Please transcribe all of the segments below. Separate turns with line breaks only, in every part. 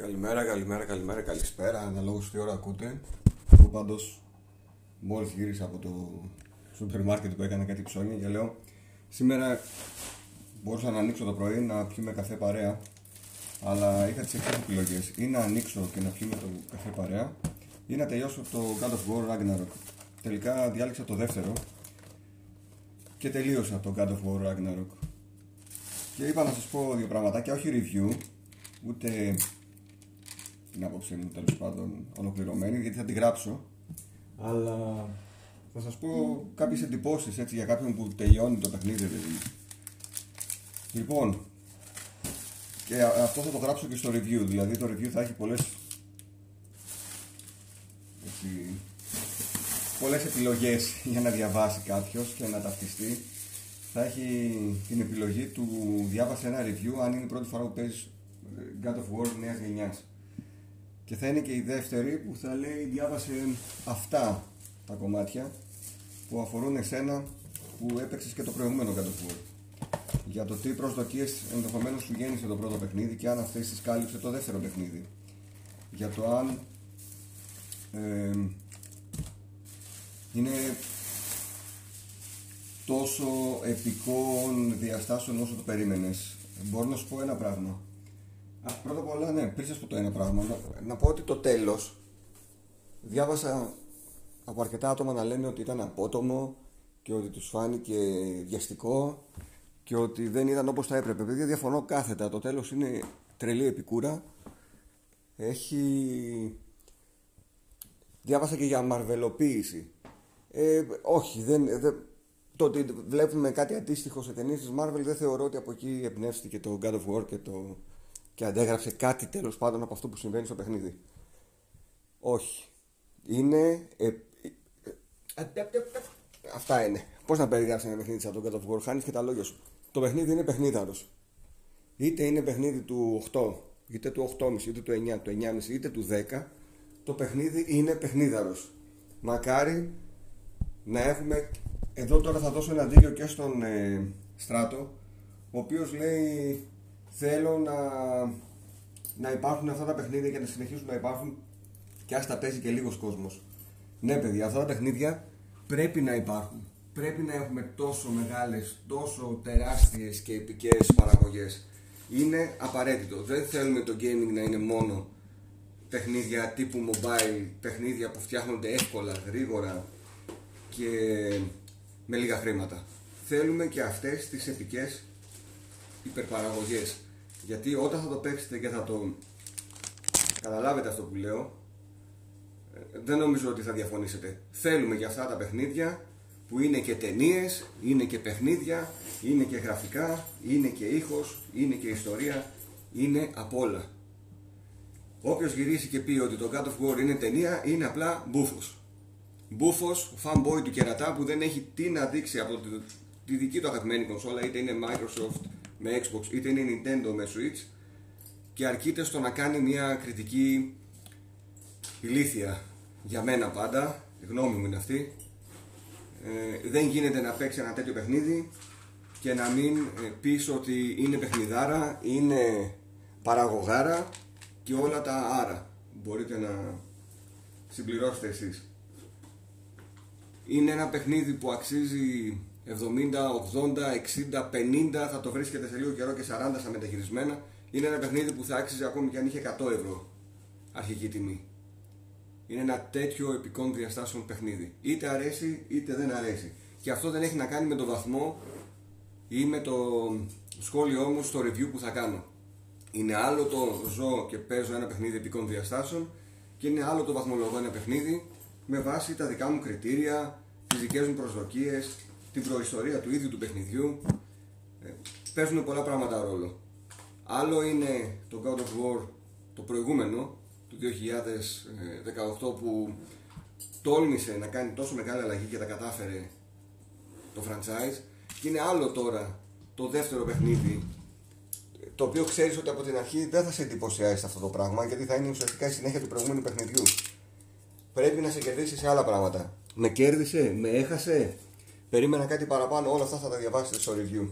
Καλημέρα, καλημέρα, καλημέρα, καλησπέρα, αναλόγως τι ώρα ακούτε. Εγώ πάντως μόλις γύρισα από το σούπερ μάρκετ που έκανα κάτι ψώνια και λέω σήμερα μπορούσα να ανοίξω το πρωί να πιούμε καφέ παρέα αλλά είχα τις εξής επιλογές ή να ανοίξω και να πιούμε το καφέ παρέα ή να τελειώσω το God of War Ragnarok. Τελικά διάλεξα το δεύτερο και τελείωσα το God of War Ragnarok. Και είπα να σας πω δύο πραγματάκια, όχι review, ούτε την άποψή μου τέλος πάντων ολοκληρωμένη, γιατί θα την γράψω. Αλλά θα σας πω κάποιες εντυπώσεις έτσι, για κάποιον που τελειώνει το παιχνίδι. Δηλαδή. Λοιπόν, και αυτό θα το γράψω και στο review, δηλαδή το review θα έχει πολλές έτσι, πολλές επιλογές για να διαβάσει κάποιος και να ταυτιστεί θα έχει την επιλογή του διάβασε ένα review αν είναι η πρώτη φορά που παίζεις God of War νέας γενιάς και θα είναι και η δεύτερη που θα λέει διάβασε αυτά τα κομμάτια που αφορούν εσένα που έπαιξες και το προηγούμενο God of War για το τι προσδοκίες ενδεχομένως σου γέννησε το πρώτο παιχνίδι και αν αυτές τις κάλυψε το δεύτερο παιχνίδι για το αν ε, είναι τόσο επικών διαστάσεων όσο το περίμενες. Μπορώ να σου πω ένα πράγμα. Α, πρώτα απ' όλα, ναι, πριν σας πω το ένα πράγμα, να, να πω ότι το τέλος διάβασα από αρκετά άτομα να λένε ότι ήταν απότομο και ότι τους φάνηκε βιαστικό και ότι δεν ήταν όπως θα έπρεπε. Παιδιά, διαφωνώ κάθετα. Το τέλος είναι τρελή επικούρα. Έχει... Διάβασα και για μαρβελοποίηση. Ε, όχι, δεν, δεν, το ότι βλέπουμε κάτι αντίστοιχο σε ταινίες της Marvel δεν θεωρώ ότι από εκεί εμπνεύστηκε το God of War και, το... και αντέγραψε κάτι τέλος πάντων από αυτό που συμβαίνει στο παιχνίδι. Όχι. Είναι. Ε... Αυτά είναι. Πώς να περιγράψει ένα παιχνίδι σαν το God of War, χάνεις και τα λόγια σου. Το παιχνίδι είναι παιχνίδαρος. Είτε είναι παιχνίδι του 8, είτε του 8,5, είτε του 9, του 9,5, είτε του 10. Το παιχνίδι είναι παιχνίδαρος. Μακάρι να έχουμε εδώ τώρα θα δώσω ένα δίκιο και στον ε, Στράτο ο οποίος λέει θέλω να, να υπάρχουν αυτά τα παιχνίδια και να συνεχίσουν να υπάρχουν και ας τα παίζει και λίγος κόσμος. Ναι παιδιά, αυτά τα παιχνίδια πρέπει να υπάρχουν. Πρέπει να έχουμε τόσο μεγάλες, τόσο τεράστιες και επικές παραγωγές. Είναι απαραίτητο. Δεν θέλουμε το gaming να είναι μόνο παιχνίδια τύπου mobile, παιχνίδια που φτιάχνονται εύκολα, γρήγορα και με λίγα χρήματα. Θέλουμε και αυτές τις επικές υπερπαραγωγές. Γιατί όταν θα το παίξετε και θα το καταλάβετε αυτό που λέω, ε, δεν νομίζω ότι θα διαφωνήσετε. Θέλουμε και αυτά τα παιχνίδια που είναι και ταινίες, είναι και παιχνίδια, είναι και γραφικά, είναι και ήχος, είναι και ιστορία, είναι απ' όλα. Όποιος γυρίσει και πει ότι το God of War είναι ταινία, είναι απλά μπούφος μπούφος, fanboy του κερατά που δεν έχει τι να δείξει από τη δική του αγαπημένη κονσόλα, είτε είναι Microsoft με Xbox, είτε είναι Nintendo με Switch και αρκείται στο να κάνει μια κριτική ηλίθια για μένα πάντα, η γνώμη μου είναι αυτή. Ε, δεν γίνεται να παίξει ένα τέτοιο παιχνίδι και να μην ε, πεις ότι είναι παιχνιδάρα, είναι παραγωγάρα και όλα τα άρα. Μπορείτε να συμπληρώσετε εσείς είναι ένα παιχνίδι που αξίζει 70, 80, 60, 50, θα το βρίσκεται σε λίγο καιρό και 40 σαν μεταχειρισμένα. Είναι ένα παιχνίδι που θα άξιζε ακόμη και αν είχε 100 ευρώ αρχική τιμή. Είναι ένα τέτοιο επικών διαστάσεων παιχνίδι. Είτε αρέσει είτε δεν αρέσει. Και αυτό δεν έχει να κάνει με το βαθμό ή με το σχόλιο μου στο review που θα κάνω. Είναι άλλο το ζω και παίζω ένα παιχνίδι επικών διαστάσεων και είναι άλλο το βαθμολογώ ένα παιχνίδι με βάση τα δικά μου κριτήρια, τις δικές μου προσδοκίες, την προϊστορία του ίδιου του παιχνιδιού. Ε, παίζουν πολλά πράγματα ρόλο. Άλλο είναι το God of War το προηγούμενο του 2018 που τόλμησε να κάνει τόσο μεγάλη αλλαγή και τα κατάφερε το franchise και είναι άλλο τώρα το δεύτερο παιχνίδι το οποίο ξέρεις ότι από την αρχή δεν θα σε εντυπωσιάσει αυτό το πράγμα γιατί θα είναι ουσιαστικά η συνέχεια του προηγούμενου παιχνιδιού πρέπει να σε κερδίσει σε άλλα πράγματα. Με κέρδισε, με έχασε, περίμενα κάτι παραπάνω, όλα αυτά θα τα διαβάσετε στο review.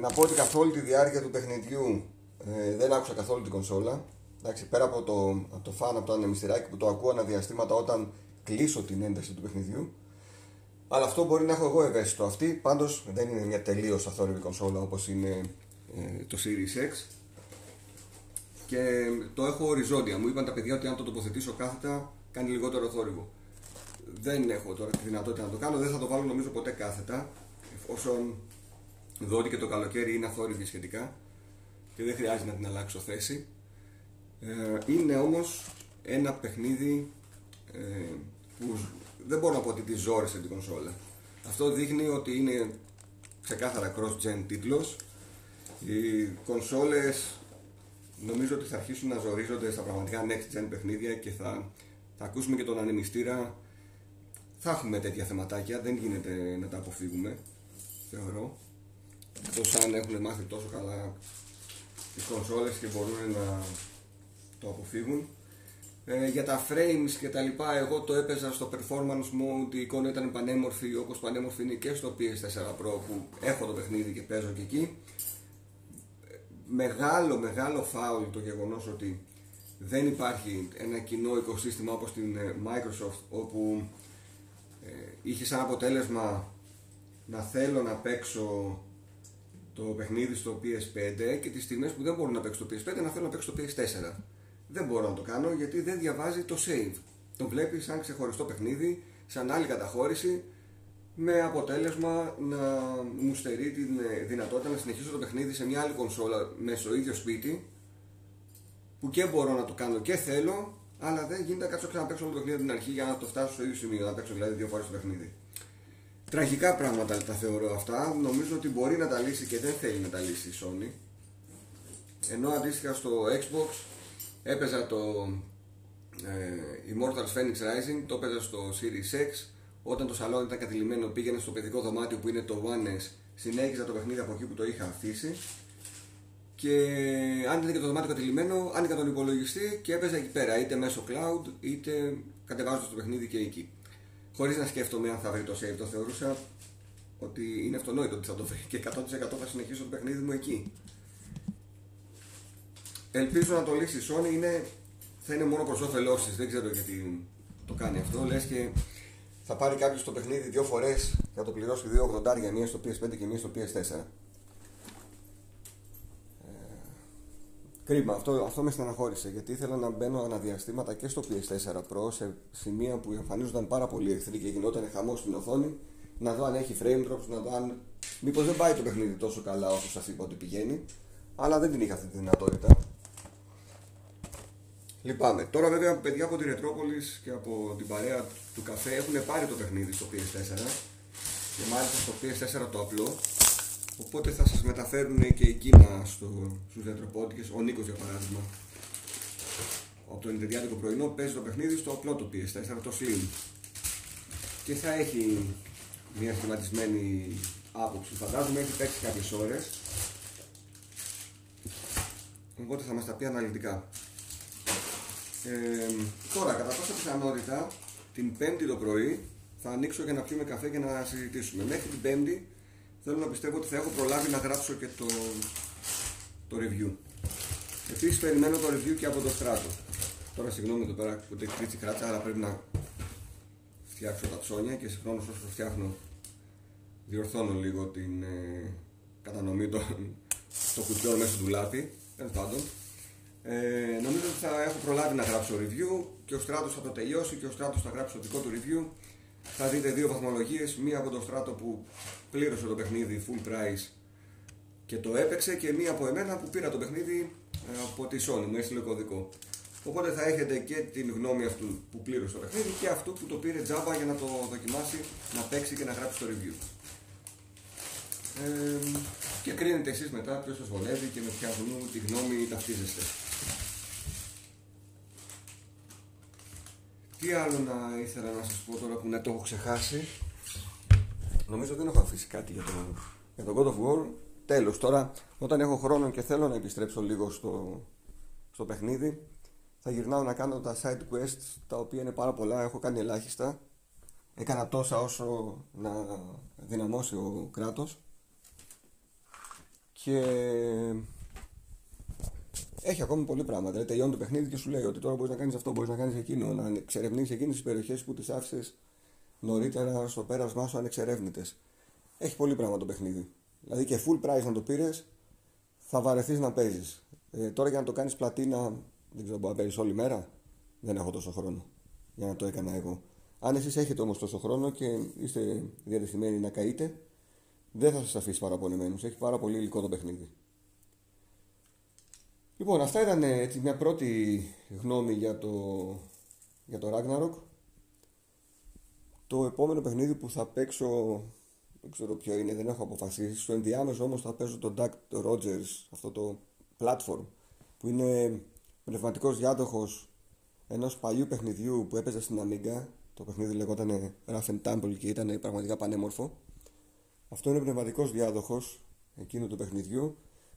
να πω ότι καθ' όλη τη διάρκεια του παιχνιδιού ε, δεν άκουσα καθόλου την κονσόλα. Εντάξει, πέρα από το, από το φαν, από το ανεμιστηράκι που το ακούω αναδιαστήματα όταν κλείσω την ένταση του παιχνιδιού. Αλλά αυτό μπορεί να έχω εγώ ευαίσθητο. Αυτή πάντως δεν είναι μια τελείως αθόρυβη κονσόλα όπως είναι ε, το Series X. Και το έχω οριζόντια. Μου είπαν τα παιδιά ότι αν το τοποθετήσω κάθετα κάνει λιγότερο θόρυβο. Δεν έχω τώρα τη δυνατότητα να το κάνω, δεν θα το βάλω νομίζω ποτέ κάθετα. Εφόσον δω ότι και το καλοκαίρι είναι αθόρυβη σχετικά και δεν χρειάζεται να την αλλάξω θέση. Ε, είναι όμως ένα παιχνίδι ε, που δεν μπορώ να πω ότι τη ζόρισε την κονσόλα. Αυτό δείχνει ότι είναι ξεκάθαρα cross-gen τίτλος. Οι κονσόλες νομίζω ότι θα αρχίσουν να ζορίζονται στα πραγματικά next-gen παιχνίδια και θα, θα ακούσουμε και τον ανεμιστήρα. Θα έχουμε τέτοια θεματάκια, δεν γίνεται να τα αποφύγουμε, θεωρώ. Εκτός αν έχουν μάθει τόσο καλά τις κονσόλες και μπορούν να το αποφύγουν. Ε, για τα frames και τα λοιπά, εγώ το έπαιζα στο performance mode, η εικόνα ήταν πανέμορφη όπως πανέμορφη είναι και στο PS4 Pro που έχω το παιχνίδι και παίζω και εκεί. Μεγάλο, μεγάλο φάουλ το γεγονός ότι δεν υπάρχει ένα κοινό οικοσύστημα όπως την ε, Microsoft όπου ε, είχε σαν αποτέλεσμα να θέλω να παίξω το παιχνίδι στο PS5 και τις στιγμές που δεν μπορώ να παίξω το PS5 να θέλω να παίξω το PS4 δεν μπορώ να το κάνω γιατί δεν διαβάζει το save. Το βλέπει σαν ξεχωριστό παιχνίδι, σαν άλλη καταχώρηση, με αποτέλεσμα να μου στερεί τη δυνατότητα να συνεχίσω το παιχνίδι σε μια άλλη κονσόλα μέσα στο ίδιο σπίτι, που και μπορώ να το κάνω και θέλω, αλλά δεν γίνεται να κάτσω ξαναπέξω το παιχνίδι από την αρχή για να το φτάσω στο ίδιο σημείο, να παίξω δηλαδή δύο φορές το παιχνίδι. Τραγικά πράγματα τα θεωρώ αυτά. Νομίζω ότι μπορεί να τα λύσει και δεν θέλει να τα λύσει η Sony. Ενώ αντίστοιχα στο Xbox Έπαιζα το ε, Immortals Phoenix Rising, το έπαιζα στο Series X. Όταν το σαλόνι ήταν κατηλημένο, πήγαινε στο παιδικό δωμάτιο που είναι το One S, συνέχιζα το παιχνίδι από εκεί που το είχα αφήσει. Και αν ήταν και το δωμάτιο κατηλημένο, άνοιγα τον υπολογιστή και έπαιζα εκεί πέρα, είτε μέσω cloud, είτε κατεβάζοντας το παιχνίδι και εκεί. Χωρίς να σκέφτομαι αν θα βρει το save, το θεωρούσα ότι είναι αυτονόητο ότι θα το βρει και 100% θα συνεχίσω το παιχνίδι μου εκεί. Ελπίζω να το λύσει η Sony. Είναι, θα είναι μόνο προς όφελός της. Δεν ξέρω γιατί το κάνει αυτό. Λες και θα πάρει κάποιος το παιχνίδι δύο φορές και θα το πληρώσει 2,80 μία στο PS5 και μία στο PS4. Κρίμα, αυτό, αυτό με στεναχώρησε γιατί ήθελα να μπαίνω αναδιαστήματα και στο PS4 Pro σε σημεία που εμφανίζονταν πάρα πολύ εχθροί και γινόταν χαμός στην οθόνη να δω αν έχει frame drops, να δω αν μήπως δεν πάει το παιχνίδι τόσο καλά όσο σας είπα ότι πηγαίνει αλλά δεν την είχα αυτή τη δυνατότητα Λυπάμαι. Τώρα βέβαια παιδιά από τη Ρετρόπολη και από την παρέα του καφέ έχουν πάρει το παιχνίδι στο PS4 και μάλιστα στο PS4 το απλό οπότε θα σας μεταφέρουν και εκείνα στο, στους Ρετροπόντικες, ο Νίκος για παράδειγμα. Από το Ενδεδιάτικο πρωινό παίζει το παιχνίδι στο απλό το PS4, το Slim. Και θα έχει μια σχηματισμένη άποψη φαντάζομαι. Έχει παίξει κάποιες ώρες. Οπότε θα μας τα πει αναλυτικά. Ε, τώρα, κατά πάσα πιθανότητα, την Πέμπτη το πρωί θα ανοίξω για να πιούμε καφέ και να συζητήσουμε. Μέχρι την Πέμπτη θέλω να πιστεύω ότι θα έχω προλάβει να γράψω και το, το review. Επίσης, περιμένω το review και από το στράτο. Τώρα, συγγνώμη εδώ πέρα που δεν κρύψει κράτσα, αλλά πρέπει να φτιάξω τα ψώνια και συγχρόνως όσο φτιάχνω διορθώνω λίγο την ε, κατανομή των, των κουτιών μέσα του λάτι. Τέλος πάντων, ε, νομίζω ότι θα έχω προλάβει να γράψω review και ο Στράτος θα το τελειώσει και ο Στράτος θα γράψει το δικό του review. Θα δείτε δύο βαθμολογίες, μία από τον Στράτο που πλήρωσε το παιχνίδι full price και το έπαιξε και μία από εμένα που πήρα το παιχνίδι ε, από τη Sony, μου έστειλε κωδικό. Οπότε θα έχετε και την γνώμη αυτού που πλήρωσε το παιχνίδι και αυτού που το πήρε τζάμπα για να το δοκιμάσει, να παίξει και να γράψει το review. Ε, και κρίνετε εσείς μετά ποιος σας βολεύει και με ποια τη γνώμη ταυτίζεστε. Τι άλλο να ήθελα να σας πω τώρα που να το έχω ξεχάσει. Νομίζω δεν έχω αφήσει κάτι για το, για το God of War. Τέλος, τώρα όταν έχω χρόνο και θέλω να επιστρέψω λίγο στο, στο παιχνίδι θα γυρνάω να κάνω τα side quests τα οποία είναι πάρα πολλά, έχω κάνει ελάχιστα. Έκανα τόσα όσο να δυναμώσει ο κράτος Και έχει ακόμη πολλοί πράγματα. Δηλαδή, τελειώνει το παιχνίδι και σου λέει ότι τώρα μπορείς να κάνεις αυτό, μπορείς να κάνεις εκείνο, να εξερευνήσει εκείνες τις περιοχές που τις άφησες νωρίτερα στο πέρασμά σου ανεξερεύνητες. Έχει πολύ πράγμα το παιχνίδι. Δηλαδή και full price να το πήρες, θα βαρεθείς να παίζεις. Ε, τώρα για να το κάνεις πλατίνα, δεν ξέρω, μπορεί να παίζεις όλη μέρα; Δεν έχω τόσο χρόνο για να το έκανα εγώ. Αν εσείς έχετε όμως τόσο χρόνο και είστε διατεθειμένοι να καείτε, δεν θα σας αφήσει παραπονεμένους. Έχει πάρα πολύ υλικό το παιχνίδι. Λοιπόν, αυτά ήταν έτσι, μια πρώτη γνώμη για το, για το Ragnarok. Το επόμενο παιχνίδι που θα παίξω, δεν ξέρω ποιο είναι, δεν έχω αποφασίσει. Στο ενδιάμεσο όμως θα παίζω το Duck Rogers, αυτό το platform, που είναι πνευματικός διάδοχος ενός παλιού παιχνιδιού που έπαιζε στην Amiga. Το παιχνίδι λεγόταν Rough and Tumble και ήταν πραγματικά πανέμορφο. Αυτό είναι πνευματικός διάδοχος εκείνου του παιχνιδιού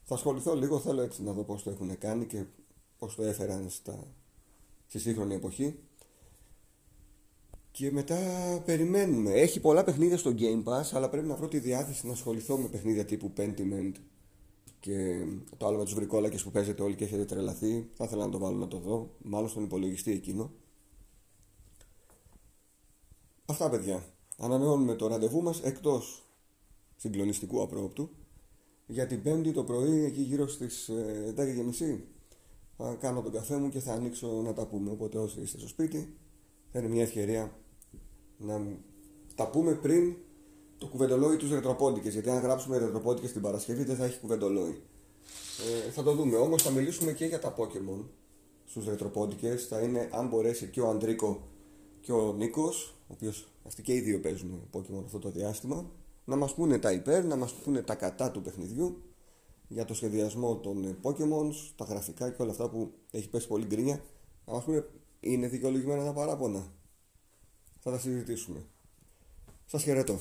θα ασχοληθώ λίγο, θέλω έτσι να δω πώς το έχουν κάνει και πώς το έφεραν στα... στη σύγχρονη εποχή. Και μετά περιμένουμε. Έχει πολλά παιχνίδια στο Game Pass, αλλά πρέπει να βρω τη διάθεση να ασχοληθώ με παιχνίδια τύπου Pentiment και το άλλο με τους βρικόλακες που παίζετε όλοι και έχετε τρελαθεί. Θα ήθελα να το βάλω να το δω, μάλλον στον υπολογιστή εκείνο. Αυτά παιδιά. Ανανεώνουμε το ραντεβού μας εκτός συγκλονιστικού απρόπτου για την Πέμπτη το πρωί, εκεί γύρω στις 10.30, ε, θα κάνω τον καφέ μου και θα ανοίξω να τα πούμε. Οπότε όσοι είστε στο σπίτι, θα είναι μια ευκαιρία να τα πούμε πριν το κουβεντολόι τους ρετροπόντικες. Γιατί αν γράψουμε ρετροπόντικες την Παρασκευή δεν θα έχει κουβεντολόι. Ε, θα το δούμε. Όμως θα μιλήσουμε και για τα Pokémon στους ρετροπόντικες. Θα είναι αν μπορέσει και ο Αντρίκο και ο Νίκος, ο οποίος αυτοί και οι δύο παίζουν Pokémon αυτό το διάστημα να μας πούνε τα υπέρ, να μας πούνε τα κατά του παιχνιδιού για το σχεδιασμό των Pokémon, τα γραφικά και όλα αυτά που έχει πέσει πολύ γκρίνια. Να μας πούνε είναι δικαιολογημένα τα παράπονα. Θα τα συζητήσουμε. Σας χαιρετώ